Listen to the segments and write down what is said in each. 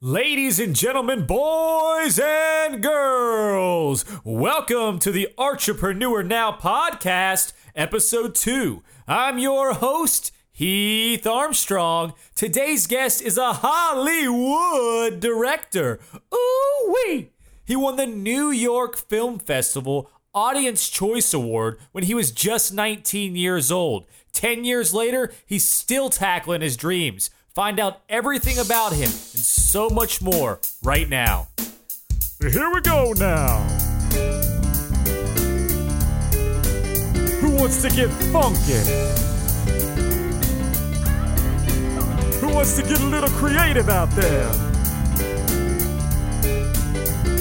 Ladies and gentlemen, boys and girls, welcome to the Entrepreneur Now podcast, episode two. I'm your host, Heath Armstrong. Today's guest is a Hollywood director. Ooh wee! He won the New York Film Festival Audience Choice Award when he was just 19 years old. 10 years later, he's still tackling his dreams. Find out everything about him and so much more right now. Here we go now. Who wants to get funky? Who wants to get a little creative out there?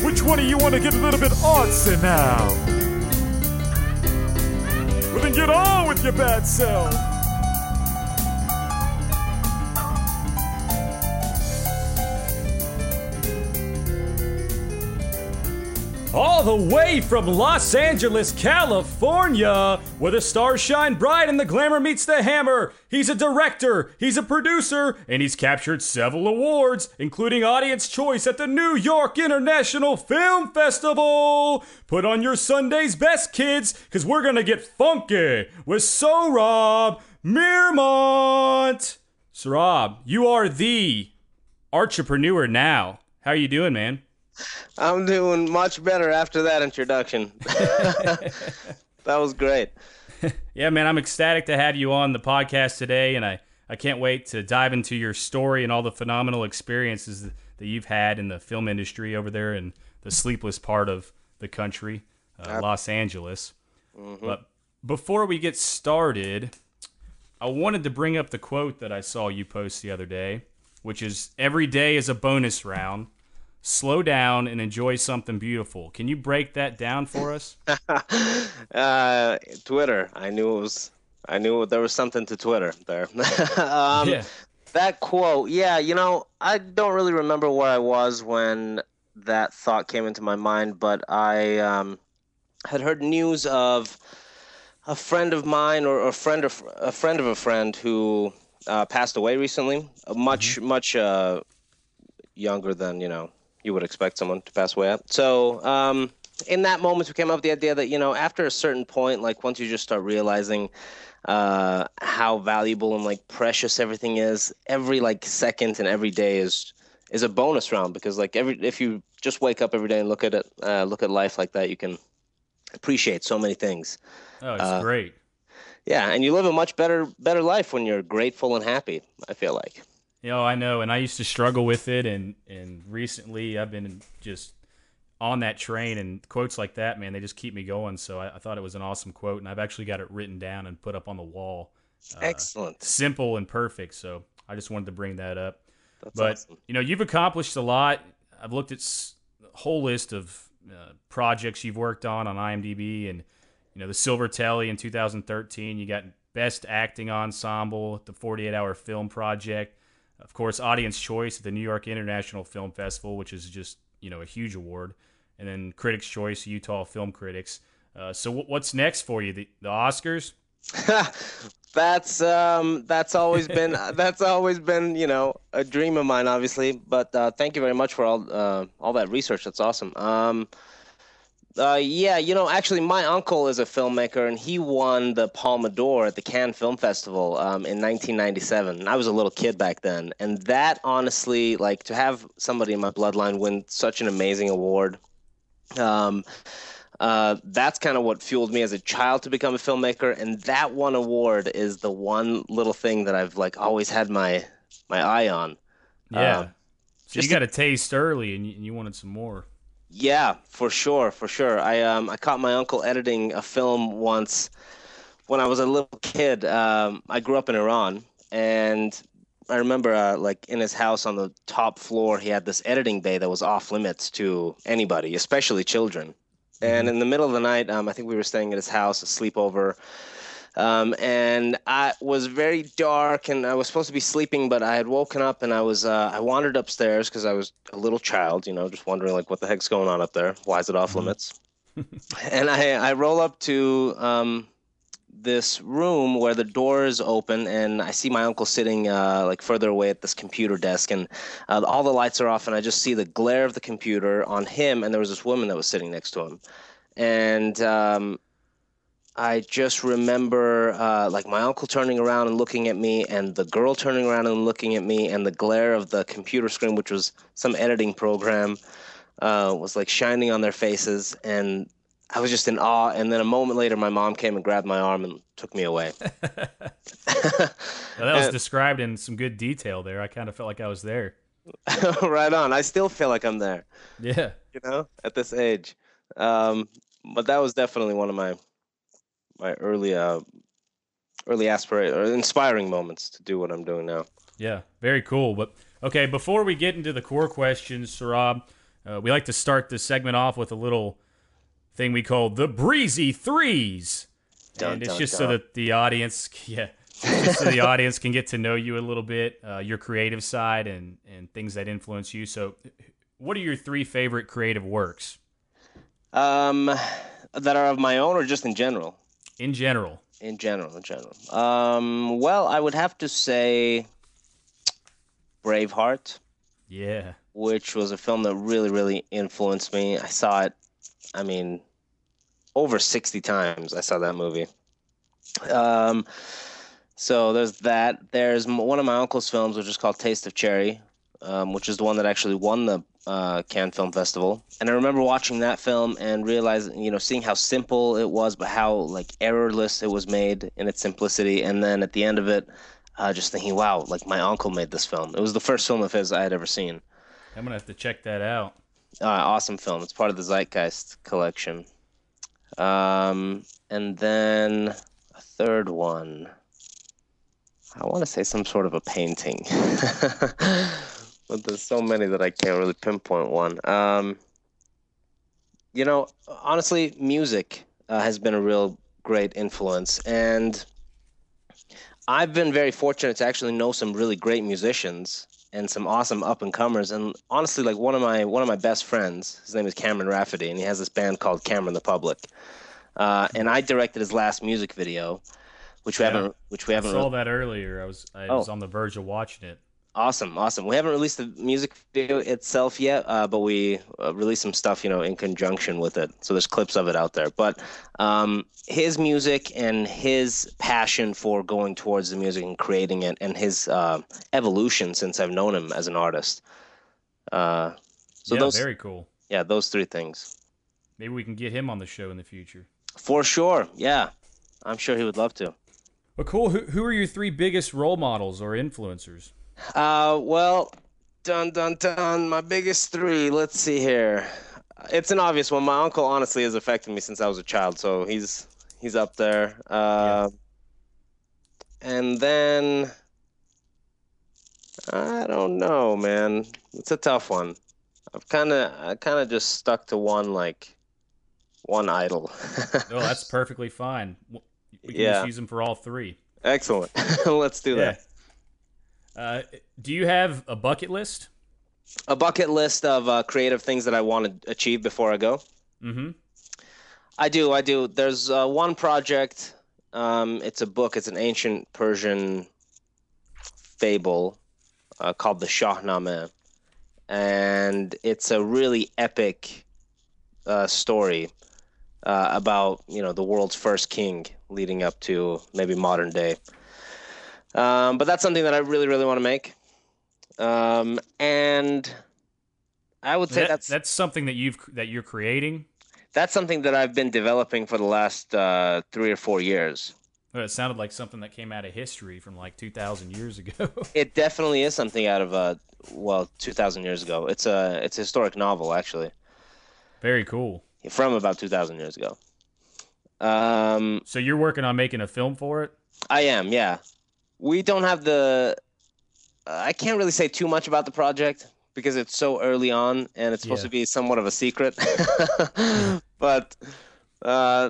Which one of you want to get a little bit artsy now? Well, then get on with your bad self. All the way from Los Angeles, California, where the stars shine bright and the glamour meets the hammer. He's a director, he's a producer, and he's captured several awards, including Audience Choice at the New York International Film Festival. Put on your Sunday's best, kids, because we're gonna get funky with Sohrab Mirmont. Sohrab, you are the entrepreneur now. How are you doing, man? I'm doing much better after that introduction. that was great. yeah, man, I'm ecstatic to have you on the podcast today, and I, I can't wait to dive into your story and all the phenomenal experiences that you've had in the film industry over there in the sleepless part of the country, uh, Los Angeles. Mm-hmm. But before we get started, I wanted to bring up the quote that I saw you post the other day, which is every day is a bonus round slow down and enjoy something beautiful. Can you break that down for us? uh, Twitter. I knew it was. I knew there was something to Twitter there. um, yeah. That quote. Yeah, you know, I don't really remember where I was when that thought came into my mind, but I um, had heard news of a friend of mine or a friend of a friend of a friend who uh, passed away recently. Much, mm-hmm. much uh, younger than you know you would expect someone to pass away at. So um, in that moment, we came up with the idea that you know after a certain point, like once you just start realizing uh, how valuable and like precious everything is, every like second and every day is is a bonus round because like every if you just wake up every day and look at it, uh, look at life like that, you can appreciate so many things. Oh, it's uh, great. Yeah, and you live a much better better life when you're grateful and happy. I feel like. You know, I know, and I used to struggle with it, and and recently I've been just on that train, and quotes like that, man, they just keep me going. So I, I thought it was an awesome quote, and I've actually got it written down and put up on the wall. Uh, Excellent, simple and perfect. So I just wanted to bring that up. That's but awesome. you know, you've accomplished a lot. I've looked at a whole list of uh, projects you've worked on on IMDb, and you know, the Silver Telly in 2013. You got Best Acting Ensemble, the 48 Hour Film Project of course, Audience Choice at the New York International Film Festival, which is just you know a huge award, and then Critics' Choice, Utah Film Critics. Uh, so w- what's next for you? The, the Oscars? that's um, that's always been that's always been you know a dream of mine, obviously. But uh, thank you very much for all uh, all that research. That's awesome. Um, uh, yeah, you know, actually, my uncle is a filmmaker, and he won the Palme d'Or at the Cannes Film Festival um, in 1997. I was a little kid back then, and that honestly, like, to have somebody in my bloodline win such an amazing award, um, uh, that's kind of what fueled me as a child to become a filmmaker. And that one award is the one little thing that I've like always had my my eye on. Yeah, uh, so you got a taste early, and you, and you wanted some more. Yeah, for sure, for sure. I um I caught my uncle editing a film once when I was a little kid. Um, I grew up in Iran, and I remember uh, like in his house on the top floor, he had this editing bay that was off limits to anybody, especially children. Mm-hmm. And in the middle of the night, um, I think we were staying at his house, a sleepover um, and I was very dark, and I was supposed to be sleeping, but I had woken up, and I was uh, I wandered upstairs because I was a little child, you know, just wondering like what the heck's going on up there? Why is it off mm-hmm. limits? and I I roll up to um, this room where the door is open, and I see my uncle sitting uh, like further away at this computer desk, and uh, all the lights are off, and I just see the glare of the computer on him, and there was this woman that was sitting next to him, and um, I just remember uh, like my uncle turning around and looking at me, and the girl turning around and looking at me, and the glare of the computer screen, which was some editing program, uh, was like shining on their faces, and I was just in awe. And then a moment later, my mom came and grabbed my arm and took me away. well, that was and, described in some good detail there. I kind of felt like I was there. right on. I still feel like I'm there. Yeah. You know, at this age. Um, but that was definitely one of my my early uh early aspirate or inspiring moments to do what I'm doing now. Yeah, very cool. But okay, before we get into the core questions, Sohrab, uh, we like to start this segment off with a little thing we call the breezy threes, dun, and it's dun, just dun. so that the audience, yeah, just so the audience can get to know you a little bit, uh, your creative side, and and things that influence you. So, what are your three favorite creative works? Um, that are of my own or just in general? In general. In general, in general. Um, well, I would have to say Braveheart. Yeah. Which was a film that really, really influenced me. I saw it, I mean, over 60 times. I saw that movie. Um, so there's that. There's one of my uncle's films, which is called Taste of Cherry, um, which is the one that actually won the uh, Cannes Film Festival, and I remember watching that film and realizing, you know, seeing how simple it was, but how like errorless it was made in its simplicity. And then at the end of it, uh, just thinking, wow, like my uncle made this film. It was the first film of his I had ever seen. I'm gonna have to check that out. Uh, awesome film. It's part of the Zeitgeist collection. Um, and then a third one. I want to say some sort of a painting. but there's so many that I can't really pinpoint one. Um, you know, honestly, music uh, has been a real great influence, and I've been very fortunate to actually know some really great musicians and some awesome up and comers. And honestly, like one of my one of my best friends, his name is Cameron Rafferty, and he has this band called Cameron the Public. Uh, and I directed his last music video, which we yeah, haven't which we haven't. I saw that earlier. I was I oh. was on the verge of watching it. Awesome, awesome. We haven't released the music video itself yet, uh, but we uh, released some stuff, you know, in conjunction with it. So there's clips of it out there. But um, his music and his passion for going towards the music and creating it, and his uh, evolution since I've known him as an artist. Uh, so yeah, those, very cool. Yeah, those three things. Maybe we can get him on the show in the future. For sure. Yeah, I'm sure he would love to. Well, cool. Who, who are your three biggest role models or influencers? Uh, well, dun dun dun. My biggest three. Let's see here. It's an obvious one. My uncle honestly has affected me since I was a child, so he's he's up there. Uh, yeah. And then I don't know, man. It's a tough one. I've kind of I kind of just stuck to one like one idol. no, that's perfectly fine. We can yeah. just use them for all three. Excellent. Let's do yeah. that. Uh, do you have a bucket list? A bucket list of uh, creative things that I want to achieve before I go. Mm-hmm. I do. I do. There's uh, one project. Um, it's a book. It's an ancient Persian fable uh, called the Shahnameh, and it's a really epic uh, story uh, about you know the world's first king leading up to maybe modern day. Um, but that's something that I really, really want to make. Um, and I would say that, that's that's something that you've that you're creating. That's something that I've been developing for the last uh, three or four years. Well, it sounded like something that came out of history from like 2,000 years ago. it definitely is something out of uh, well, 2,000 years ago. It's a it's a historic novel actually. Very cool. From about 2,000 years ago. Um, so you're working on making a film for it? I am, yeah we don't have the. Uh, I can't really say too much about the project because it's so early on and it's supposed yeah. to be somewhat of a secret. but uh,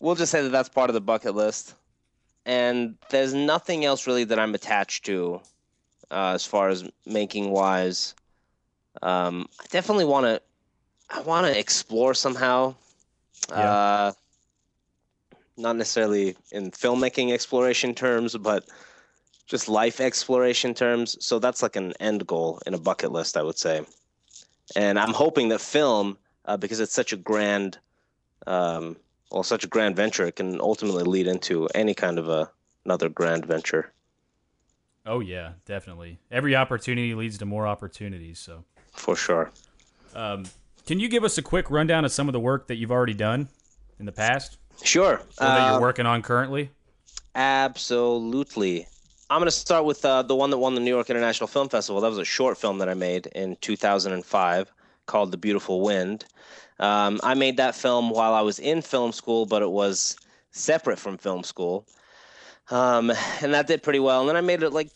we'll just say that that's part of the bucket list. And there's nothing else really that I'm attached to uh, as far as making wise. Um, I definitely want to. I want to explore somehow. Yeah. Uh, not necessarily in filmmaking exploration terms, but just life exploration terms. So that's like an end goal in a bucket list, I would say. And I'm hoping that film, uh, because it's such a grand, um, well, such a grand venture, it can ultimately lead into any kind of a another grand venture. Oh yeah, definitely. Every opportunity leads to more opportunities. So for sure. Um, can you give us a quick rundown of some of the work that you've already done in the past? Sure. Or that you're uh, working on currently? Absolutely. I'm going to start with uh, the one that won the New York International Film Festival. That was a short film that I made in 2005 called The Beautiful Wind. Um, I made that film while I was in film school, but it was separate from film school. Um, and that did pretty well. And then I made it like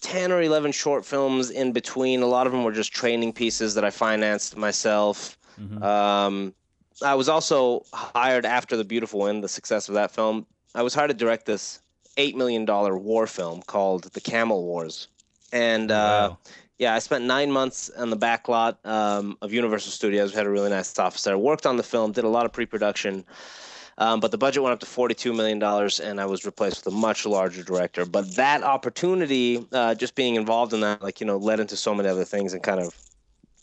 10 or 11 short films in between. A lot of them were just training pieces that I financed myself. Mm-hmm. Um, I was also hired after The Beautiful Wind, the success of that film. I was hired to direct this $8 million war film called The Camel Wars. And uh, wow. yeah, I spent nine months on the back lot um, of Universal Studios. We had a really nice office there. Worked on the film, did a lot of pre production. Um, but the budget went up to $42 million, and I was replaced with a much larger director. But that opportunity, uh, just being involved in that, like, you know, led into so many other things and kind of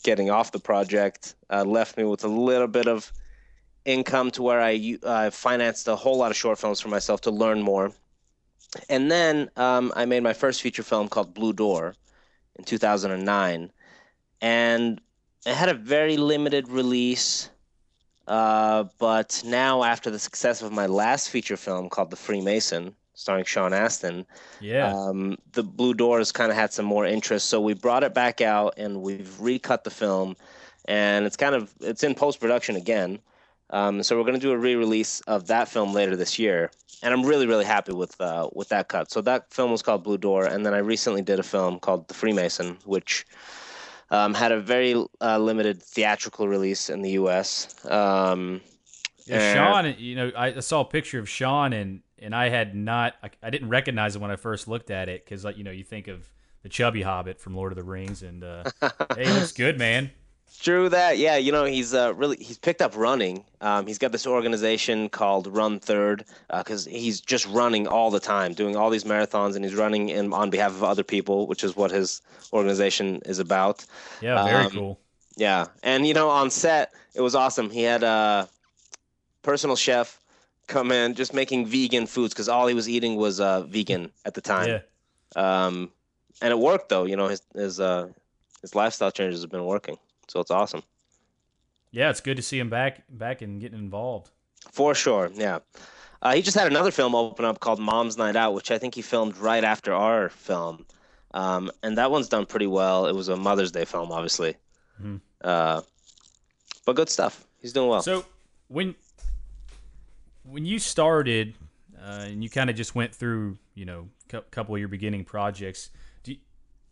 getting off the project, uh, left me with a little bit of income to where I uh, financed a whole lot of short films for myself to learn more. And then um, I made my first feature film called Blue Door in 2009. And it had a very limited release. Uh, but now, after the success of my last feature film called The Freemason, starring Sean Astin, yeah, um, the Blue Door has kind of had some more interest. So we brought it back out and we've recut the film, and it's kind of it's in post production again. Um, so we're going to do a re-release of that film later this year, and I'm really really happy with uh, with that cut. So that film was called Blue Door, and then I recently did a film called The Freemason, which um, had a very uh, limited theatrical release in the U.S. Um, yeah, Sean, you know, I saw a picture of Sean, and and I had not, I, I didn't recognize it when I first looked at it because, like, you know, you think of the chubby Hobbit from Lord of the Rings, and uh, hey, looks good, man. True that. Yeah, you know, he's uh, really he's picked up running. Um, he's got this organization called Run Third because uh, he's just running all the time, doing all these marathons, and he's running in, on behalf of other people, which is what his organization is about. Yeah, very um, cool. Yeah, and you know, on set it was awesome. He had a personal chef come in, just making vegan foods because all he was eating was uh, vegan at the time. Yeah. Um, and it worked though. You know, his his uh, his lifestyle changes have been working. So it's awesome. Yeah, it's good to see him back back and getting involved. For sure, yeah. Uh, he just had another film open up called Mom's Night Out, which I think he filmed right after our film, um, and that one's done pretty well. It was a Mother's Day film, obviously, mm-hmm. uh, but good stuff. He's doing well. So when when you started uh, and you kind of just went through, you know, a couple of your beginning projects,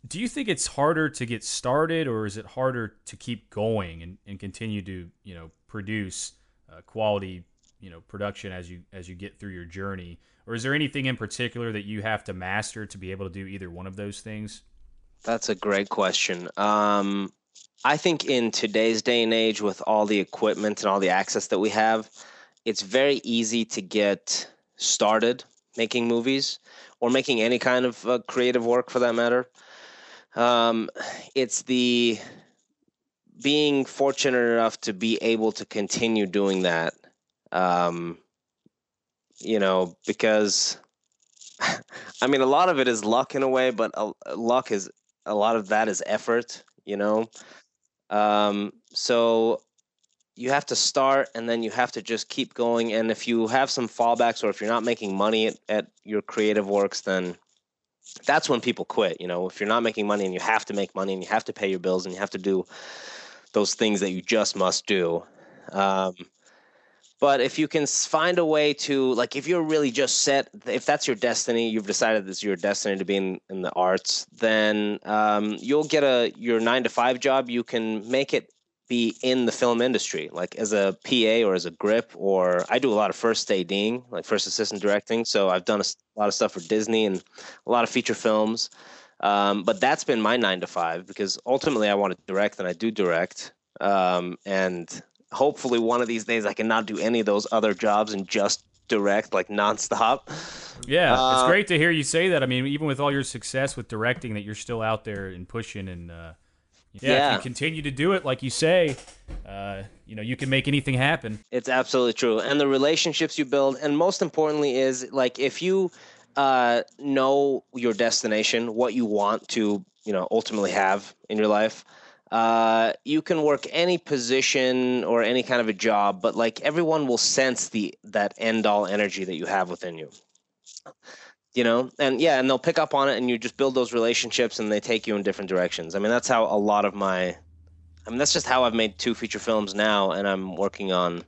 do you think it's harder to get started or is it harder to keep going and, and continue to you know produce uh, quality you know production as you as you get through your journey? Or is there anything in particular that you have to master to be able to do either one of those things? That's a great question. Um, i think in today's day and age with all the equipment and all the access that we have it's very easy to get started making movies or making any kind of uh, creative work for that matter um, it's the being fortunate enough to be able to continue doing that. Um, you know, because I mean, a lot of it is luck in a way, but a, luck is a lot of that is effort. You know, um, so you have to start and then you have to just keep going. And if you have some fallbacks or if you're not making money at, at your creative works, then that's when people quit. You know, if you're not making money and you have to make money and you have to pay your bills and you have to do those things that you just must do. Um, but if you can find a way to, like, if you're really just set, if that's your destiny, you've decided this is your destiny to be in, in the arts, then um, you'll get a your nine to five job. You can make it be in the film industry, like as a PA or as a grip, or I do a lot of first ADing, like first assistant directing. So I've done a lot of stuff for Disney and a lot of feature films. Um, but that's been my nine to five because ultimately I want to direct and I do direct. Um, and hopefully one of these days I can not do any of those other jobs and just direct like nonstop. Yeah, uh, it's great to hear you say that. I mean, even with all your success with directing, that you're still out there and pushing and. Uh, yeah, yeah, if you continue to do it like you say, uh, you know, you can make anything happen. It's absolutely true. And the relationships you build, and most importantly, is like if you uh, know your destination, what you want to, you know, ultimately have in your life, uh, you can work any position or any kind of a job, but like everyone will sense the that end all energy that you have within you. You know, and yeah, and they'll pick up on it, and you just build those relationships, and they take you in different directions. I mean, that's how a lot of my, I mean, that's just how I've made two feature films now, and I'm working on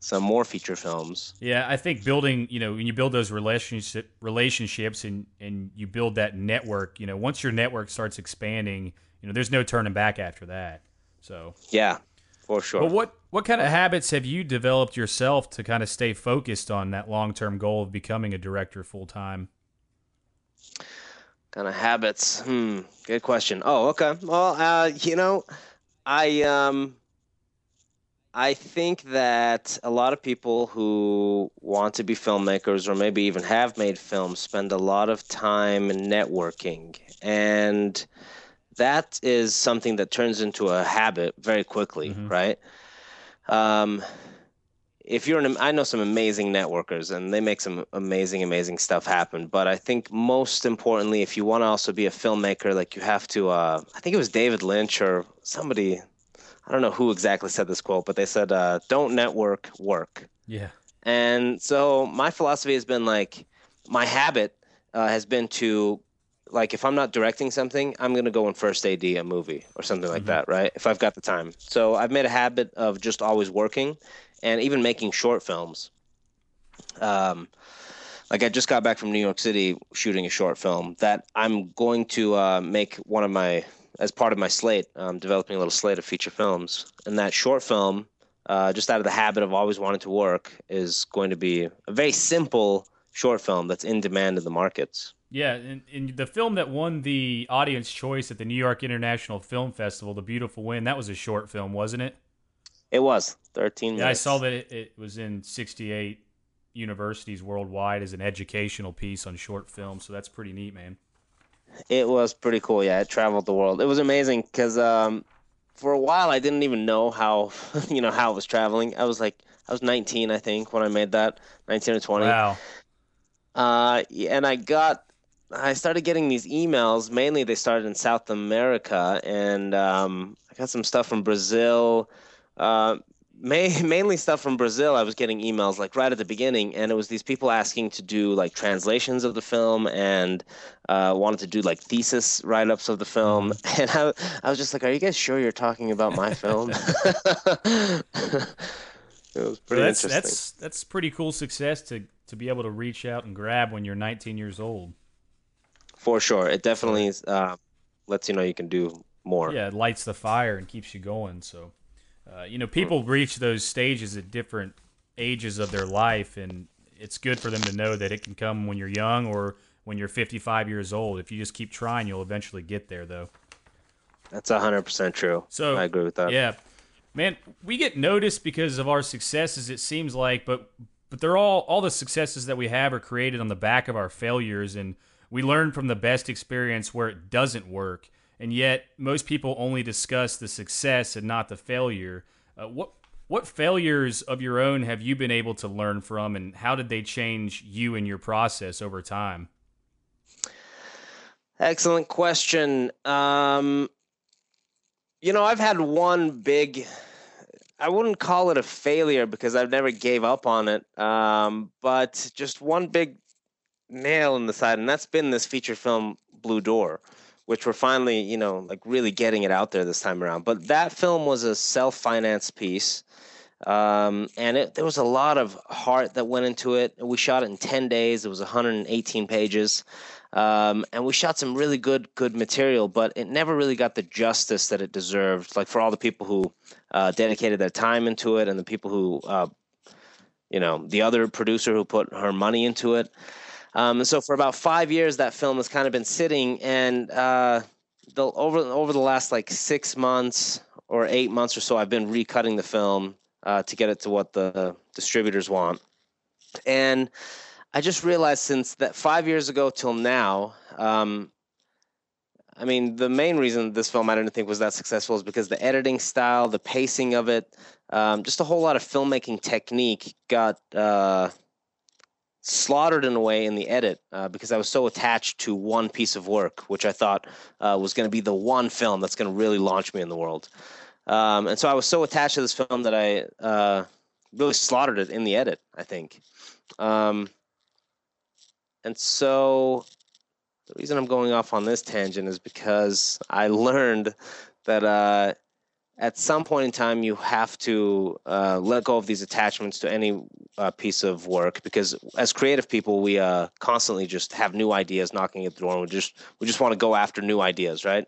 some more feature films. Yeah, I think building, you know, when you build those relationship relationships and and you build that network, you know, once your network starts expanding, you know, there's no turning back after that. So yeah, for sure. But what what kind of habits have you developed yourself to kind of stay focused on that long term goal of becoming a director full time? Kind of habits. Hmm. Good question. Oh, okay. Well, uh, you know, I um I think that a lot of people who want to be filmmakers or maybe even have made films spend a lot of time networking. And that is something that turns into a habit very quickly, mm-hmm. right? Um, if you're an, I know some amazing networkers and they make some amazing, amazing stuff happen. But I think most importantly, if you want to also be a filmmaker, like you have to, uh, I think it was David Lynch or somebody, I don't know who exactly said this quote, but they said, uh, "Don't network, work." Yeah. And so my philosophy has been like, my habit uh, has been to, like, if I'm not directing something, I'm gonna go and first AD a movie or something like mm-hmm. that, right? If I've got the time. So I've made a habit of just always working, and even making short films. Um, like I just got back from New York City shooting a short film that I'm going to uh, make one of my as part of my slate, um, developing a little slate of feature films. And that short film, uh, just out of the habit of always wanting to work, is going to be a very simple short film that's in demand in the markets. Yeah, and, and, the film that won the audience choice at the New York International Film Festival, The Beautiful Wind, that was a short film, wasn't it? It was 13 minutes. Yeah, I saw that it, it was in 68 universities worldwide as an educational piece on short film, so that's pretty neat, man. It was pretty cool. Yeah, it traveled the world. It was amazing because um, for a while I didn't even know how you know how it was traveling. I was like I was 19, I think, when I made that 19 or 20. Wow. Uh, and I got I started getting these emails. Mainly, they started in South America, and um, I got some stuff from Brazil. Uh, may, mainly stuff from Brazil. I was getting emails like right at the beginning, and it was these people asking to do like translations of the film and uh, wanted to do like thesis write ups of the film. Mm-hmm. And I, I was just like, "Are you guys sure you're talking about my film?" it was pretty that's, interesting. That's that's pretty cool success to to be able to reach out and grab when you're 19 years old. For sure, it definitely uh, lets you know you can do more. Yeah, it lights the fire and keeps you going. So uh, you know, people reach those stages at different ages of their life, and it's good for them to know that it can come when you're young or when you're 55 years old. If you just keep trying, you'll eventually get there, though. That's 100% true. So I agree with that. Yeah. Man, we get noticed because of our successes, it seems like, but but they're all all the successes that we have are created on the back of our failures and we learn from the best experience where it doesn't work and yet most people only discuss the success and not the failure. Uh, what what failures of your own have you been able to learn from, and how did they change you and your process over time? Excellent question. Um, you know, I've had one big. I wouldn't call it a failure because I've never gave up on it. Um, but just one big nail in the side, and that's been this feature film Blue Door which we're finally, you know, like really getting it out there this time around. But that film was a self-financed piece. Um, and it, there was a lot of heart that went into it. We shot it in 10 days. It was 118 pages. Um, and we shot some really good, good material, but it never really got the justice that it deserved. Like for all the people who uh, dedicated their time into it, and the people who, uh, you know, the other producer who put her money into it. Um, so for about five years, that film has kind of been sitting, and uh, the, over over the last like six months or eight months or so, I've been recutting the film uh, to get it to what the distributors want. And I just realized since that five years ago till now, um, I mean, the main reason this film I didn't think was that successful is because the editing style, the pacing of it, um, just a whole lot of filmmaking technique got uh, slaughtered in a way in the edit uh, because I was so attached to one piece of work, which I thought uh, was going to be the one film that's going to really launch me in the world. Um, and so I was so attached to this film that I uh, really slaughtered it in the edit, I think. Um, and so the reason I'm going off on this tangent is because I learned that uh, at some point in time you have to uh, let go of these attachments to any uh, piece of work because as creative people we uh, constantly just have new ideas knocking at the door and we just we just want to go after new ideas right?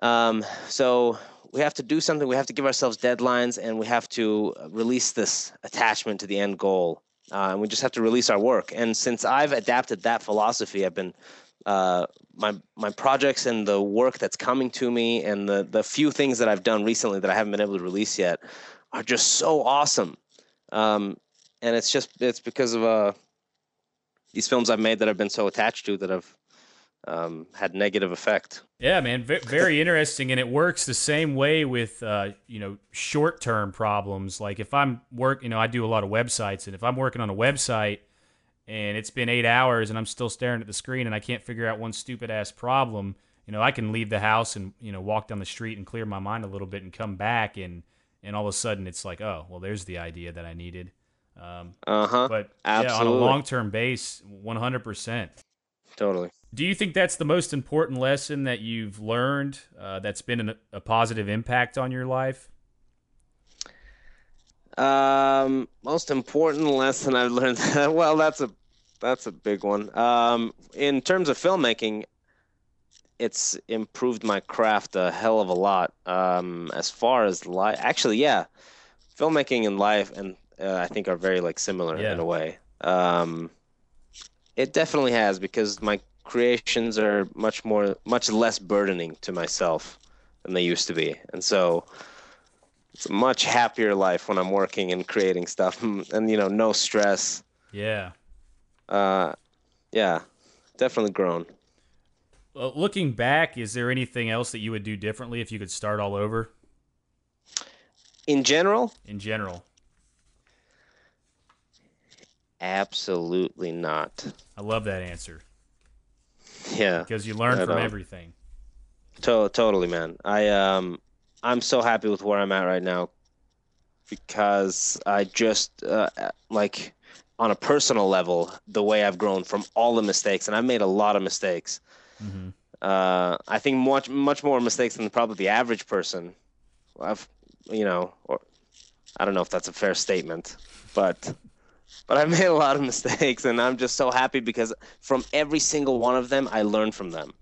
Um, so we have to do something. We have to give ourselves deadlines and we have to release this attachment to the end goal. Uh, and we just have to release our work. And since i've adapted that philosophy i've been uh, my my projects and the work that's coming to me and the the few things that I've done recently that I haven't been able to release yet are just so awesome. Um, and it's just it's because of uh, these films I've made that I've been so attached to that have um, had negative effect. Yeah, man, v- very interesting, and it works the same way with uh, you know short term problems. Like if I'm work, you know, I do a lot of websites, and if I'm working on a website and it's been eight hours and I'm still staring at the screen and I can't figure out one stupid ass problem, you know, I can leave the house and you know walk down the street and clear my mind a little bit and come back and and all of a sudden it's like, oh, well, there's the idea that I needed. Um, uh huh. But Absolutely. yeah, on a long term base, 100. percent Totally. Do you think that's the most important lesson that you've learned uh, that's been an, a positive impact on your life? Um, most important lesson I've learned. well, that's a that's a big one. Um, in terms of filmmaking, it's improved my craft a hell of a lot. Um, as far as life, actually, yeah, filmmaking and life, and uh, I think are very like similar yeah. in a way. Um, it definitely has because my creations are much more, much less burdening to myself than they used to be, and so it's a much happier life when I'm working and creating stuff, and you know, no stress. Yeah. Uh, yeah, definitely grown. Well, looking back, is there anything else that you would do differently if you could start all over? In general? In general. Absolutely not. I love that answer. Yeah. Because you learn from everything. To- totally, man. I um I'm so happy with where I'm at right now because I just uh, like on a personal level the way I've grown from all the mistakes and I've made a lot of mistakes. Mm-hmm. Uh, I think much much more mistakes than probably the average person. I've you know, or I don't know if that's a fair statement, but but I made a lot of mistakes and I'm just so happy because from every single one of them I learned from them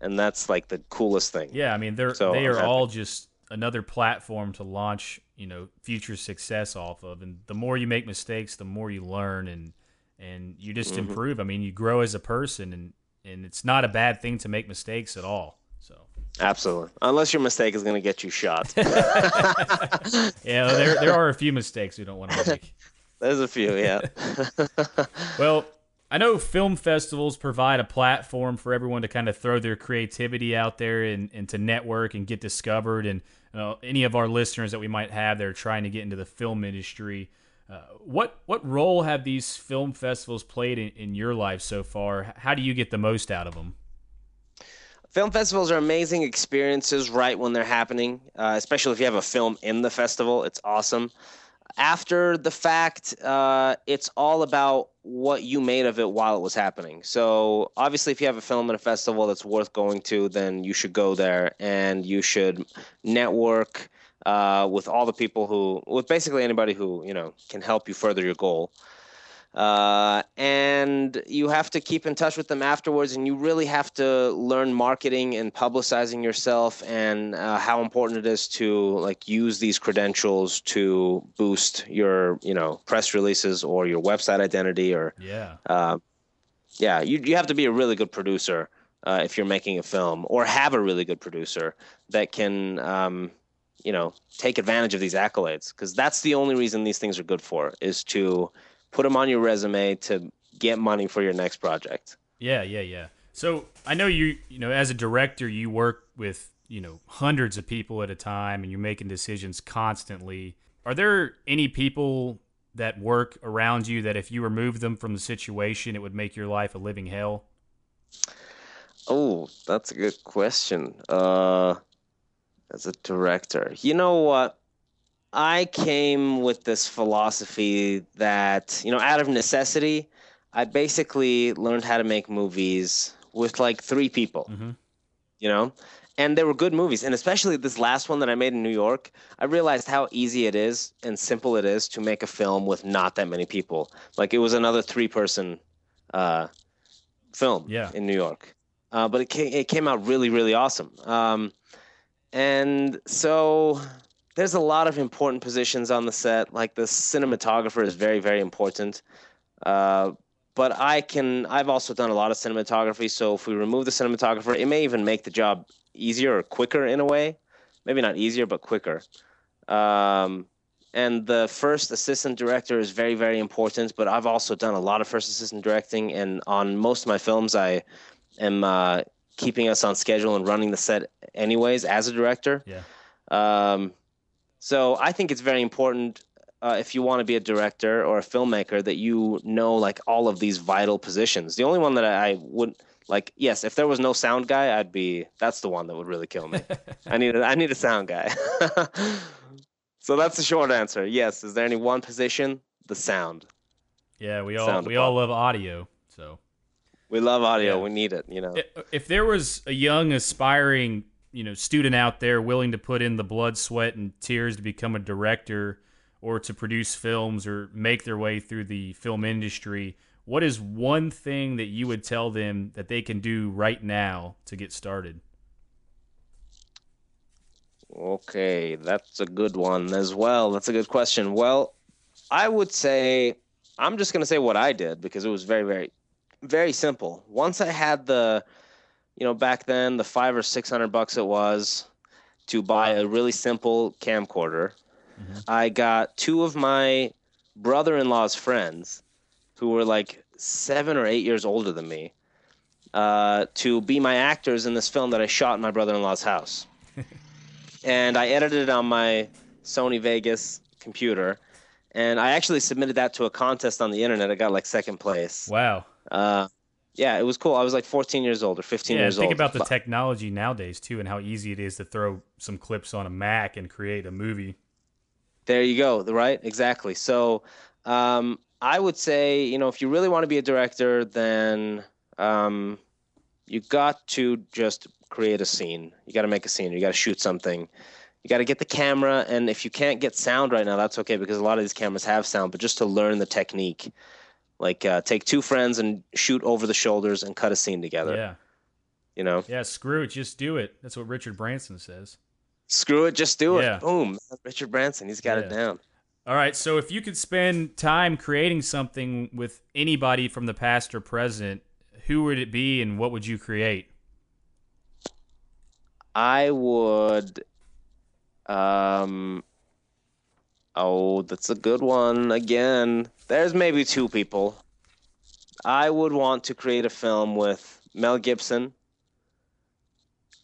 and that's like the coolest thing. Yeah, I mean they're so they are all just another platform to launch you know future success off of, and the more you make mistakes, the more you learn and and you just mm-hmm. improve. I mean, you grow as a person, and and it's not a bad thing to make mistakes at all. So. Absolutely, unless your mistake is going to get you shot. yeah, there there are a few mistakes we don't want to make. There's a few, yeah. well, I know film festivals provide a platform for everyone to kind of throw their creativity out there and, and to network and get discovered. And uh, any of our listeners that we might have that are trying to get into the film industry, uh, what what role have these film festivals played in, in your life so far? How do you get the most out of them? Film festivals are amazing experiences right when they're happening, uh, especially if you have a film in the festival. It's awesome after the fact, uh, it's all about what you made of it while it was happening. So obviously, if you have a film at a festival that's worth going to, then you should go there and you should network uh, with all the people who, with basically anybody who you know can help you further your goal. Uh, and you have to keep in touch with them afterwards and you really have to learn marketing and publicizing yourself and uh, how important it is to like use these credentials to boost your you know press releases or your website identity or yeah. uh, yeah you, you have to be a really good producer uh, if you're making a film or have a really good producer that can um, you know take advantage of these accolades because that's the only reason these things are good for is to put them on your resume to get money for your next project. Yeah, yeah, yeah. So I know you, you know, as a director, you work with you know hundreds of people at a time, and you're making decisions constantly. Are there any people that work around you that if you remove them from the situation, it would make your life a living hell? Oh, that's a good question. Uh, as a director, you know what? I came with this philosophy that, you know, out of necessity, I basically learned how to make movies with like three people, mm-hmm. you know? And they were good movies. And especially this last one that I made in New York, I realized how easy it is and simple it is to make a film with not that many people. Like it was another three person uh, film yeah. in New York. Uh, but it came, it came out really, really awesome. Um, and so there's a lot of important positions on the set. Like the cinematographer is very, very important. Uh, but I can. I've also done a lot of cinematography. So if we remove the cinematographer, it may even make the job easier or quicker in a way. Maybe not easier, but quicker. Um, and the first assistant director is very, very important. But I've also done a lot of first assistant directing, and on most of my films, I am uh, keeping us on schedule and running the set anyways as a director. Yeah. Um, so I think it's very important uh, if you want to be a director or a filmmaker that you know like all of these vital positions. The only one that I, I would like, yes, if there was no sound guy, I'd be that's the one that would really kill me. I need a, I need a sound guy. so that's the short answer. Yes. Is there any one position? The sound. Yeah, we all sound we all love audio. So we love audio. Yeah. We need it. You know, if there was a young aspiring you know student out there willing to put in the blood, sweat, and tears to become a director or to produce films or make their way through the film industry, what is one thing that you would tell them that they can do right now to get started? Okay, that's a good one as well. That's a good question. Well, I would say I'm just going to say what I did because it was very very very simple. Once I had the you know, back then the five or six hundred bucks it was to buy a really simple camcorder. Mm-hmm. I got two of my brother-in-law's friends, who were like seven or eight years older than me, uh, to be my actors in this film that I shot in my brother-in-law's house. and I edited it on my Sony Vegas computer, and I actually submitted that to a contest on the internet. I got like second place. Wow. Uh, yeah, it was cool. I was like 14 years old or 15 yeah, years think old. Think about the technology nowadays too, and how easy it is to throw some clips on a Mac and create a movie. There you go. Right? Exactly. So, um, I would say, you know, if you really want to be a director, then um, you got to just create a scene. You got to make a scene. You got to shoot something. You got to get the camera, and if you can't get sound right now, that's okay because a lot of these cameras have sound. But just to learn the technique like uh, take two friends and shoot over the shoulders and cut a scene together. Yeah. You know? Yeah, screw it, just do it. That's what Richard Branson says. Screw it, just do it. Boom. Richard Branson, he's got yeah. it down. All right, so if you could spend time creating something with anybody from the past or present, who would it be and what would you create? I would um Oh, that's a good one. Again, there's maybe two people. I would want to create a film with Mel Gibson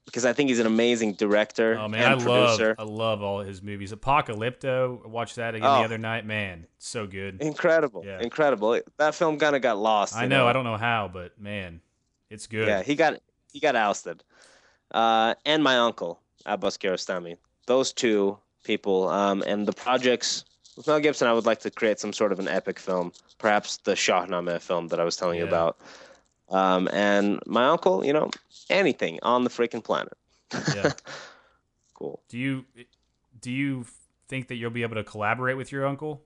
because I think he's an amazing director oh, man, and I producer. Love, I love all his movies. Apocalypto, I watched that again oh, the other night. Man, so good. Incredible. Yeah. Incredible. That film kind of got lost. I know, know, I don't know how, but man, it's good. Yeah, he got he got ousted. Uh, and my uncle, Abbas Kiarostami. Those two people. Um, and the projects with Mel Gibson, I would like to create some sort of an epic film, perhaps the Shahnameh film that I was telling yeah. you about. Um, and my uncle, you know, anything on the freaking planet. yeah. Cool. Do you do you think that you'll be able to collaborate with your uncle?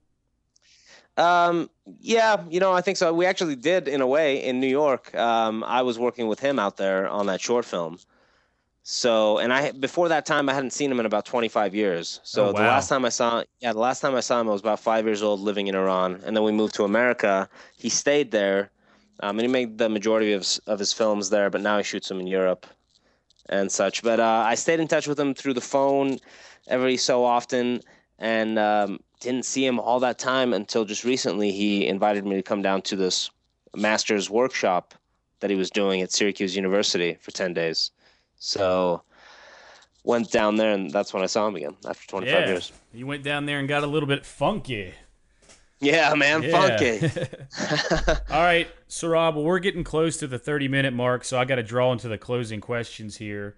Um, yeah, you know, I think so. We actually did in a way in New York. Um, I was working with him out there on that short film. So, and I before that time I hadn't seen him in about 25 years. So oh, wow. the last time I saw, yeah, the last time I saw him I was about five years old, living in Iran, and then we moved to America. He stayed there, um, and he made the majority of his, of his films there. But now he shoots them in Europe, and such. But uh, I stayed in touch with him through the phone every so often, and um, didn't see him all that time until just recently. He invited me to come down to this master's workshop that he was doing at Syracuse University for 10 days. So went down there and that's when I saw him again after 25 yeah. years. You went down there and got a little bit funky. Yeah, man, yeah. funky. All right, Sohrab, well, we're getting close to the 30 minute mark, so I got to draw into the closing questions here.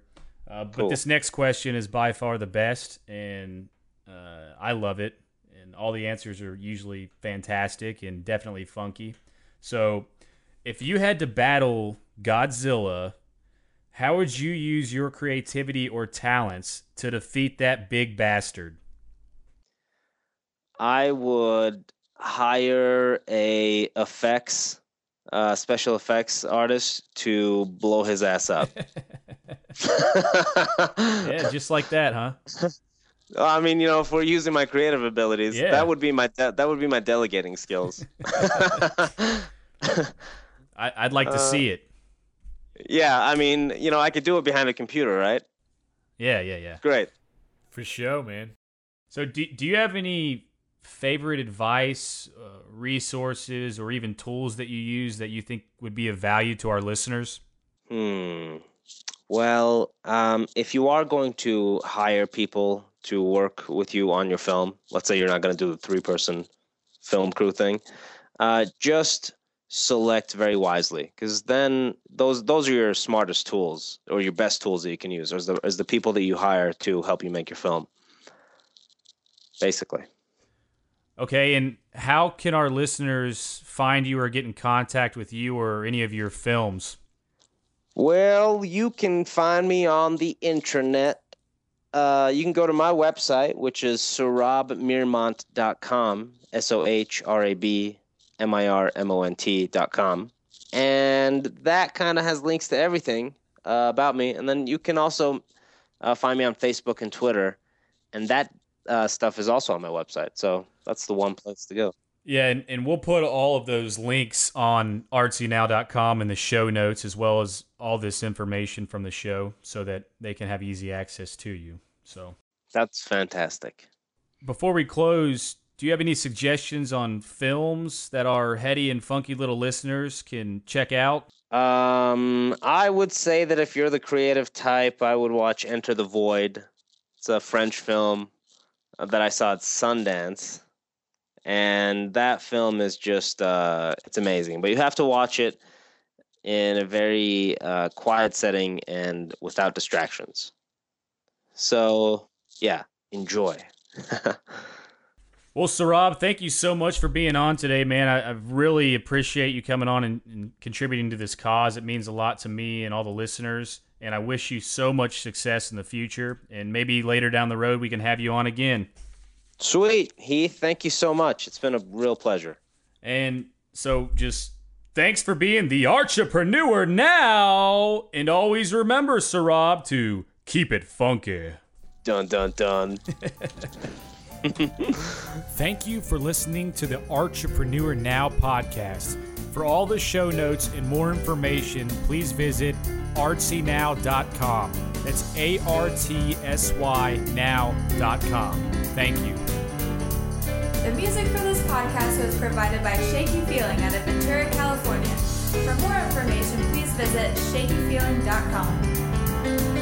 Uh, but cool. this next question is by far the best, and uh, I love it. And all the answers are usually fantastic and definitely funky. So, if you had to battle Godzilla, how would you use your creativity or talents to defeat that big bastard? I would hire a effects uh, special effects artist to blow his ass up. yeah, just like that, huh? I mean, you know, if we're using my creative abilities, yeah. that would be my de- that would be my delegating skills. I, would like to uh, see it. Yeah, I mean, you know, I could do it behind a computer, right? Yeah, yeah, yeah. Great. For sure, man. So, do do you have any favorite advice, uh, resources, or even tools that you use that you think would be of value to our listeners? Hmm. Well, um, if you are going to hire people to work with you on your film, let's say you're not going to do the three person film crew thing, uh, just select very wisely because then those those are your smartest tools or your best tools that you can use as the, as the people that you hire to help you make your film basically Okay, and how can our listeners find you or get in contact with you or any of your films? Well, you can find me on the intranet. Uh, you can go to my website, which is sohrabmirmont.com, S O H R A B M I R M O N T.com. And that kind of has links to everything uh, about me. And then you can also uh, find me on Facebook and Twitter. And that uh, stuff is also on my website. So that's the one place to go. Yeah, and, and we'll put all of those links on artsynow.com in the show notes, as well as all this information from the show, so that they can have easy access to you. So that's fantastic. Before we close, do you have any suggestions on films that our heady and funky little listeners can check out? Um, I would say that if you're the creative type, I would watch Enter the Void. It's a French film that I saw at Sundance and that film is just uh, it's amazing. But you have to watch it in a very uh, quiet setting and without distractions. So yeah, enjoy. well, Sohrab, thank you so much for being on today, man. I, I really appreciate you coming on and, and contributing to this cause. It means a lot to me and all the listeners. And I wish you so much success in the future. And maybe later down the road, we can have you on again. Sweet. Heath, thank you so much. It's been a real pleasure. And so just thanks for being the entrepreneur now. And always remember, Sohrab, to keep it funky. Dun, dun, dun. Thank you for listening to the Entrepreneur Now podcast. For all the show notes and more information, please visit artsynow.com. That's A R T S Y now.com. Thank you. The music for this podcast was provided by Shaky Feeling out of Ventura, California. For more information, please visit shakyfeeling.com.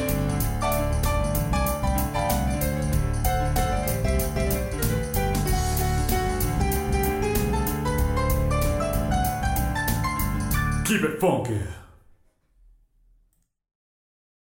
Keep it funky.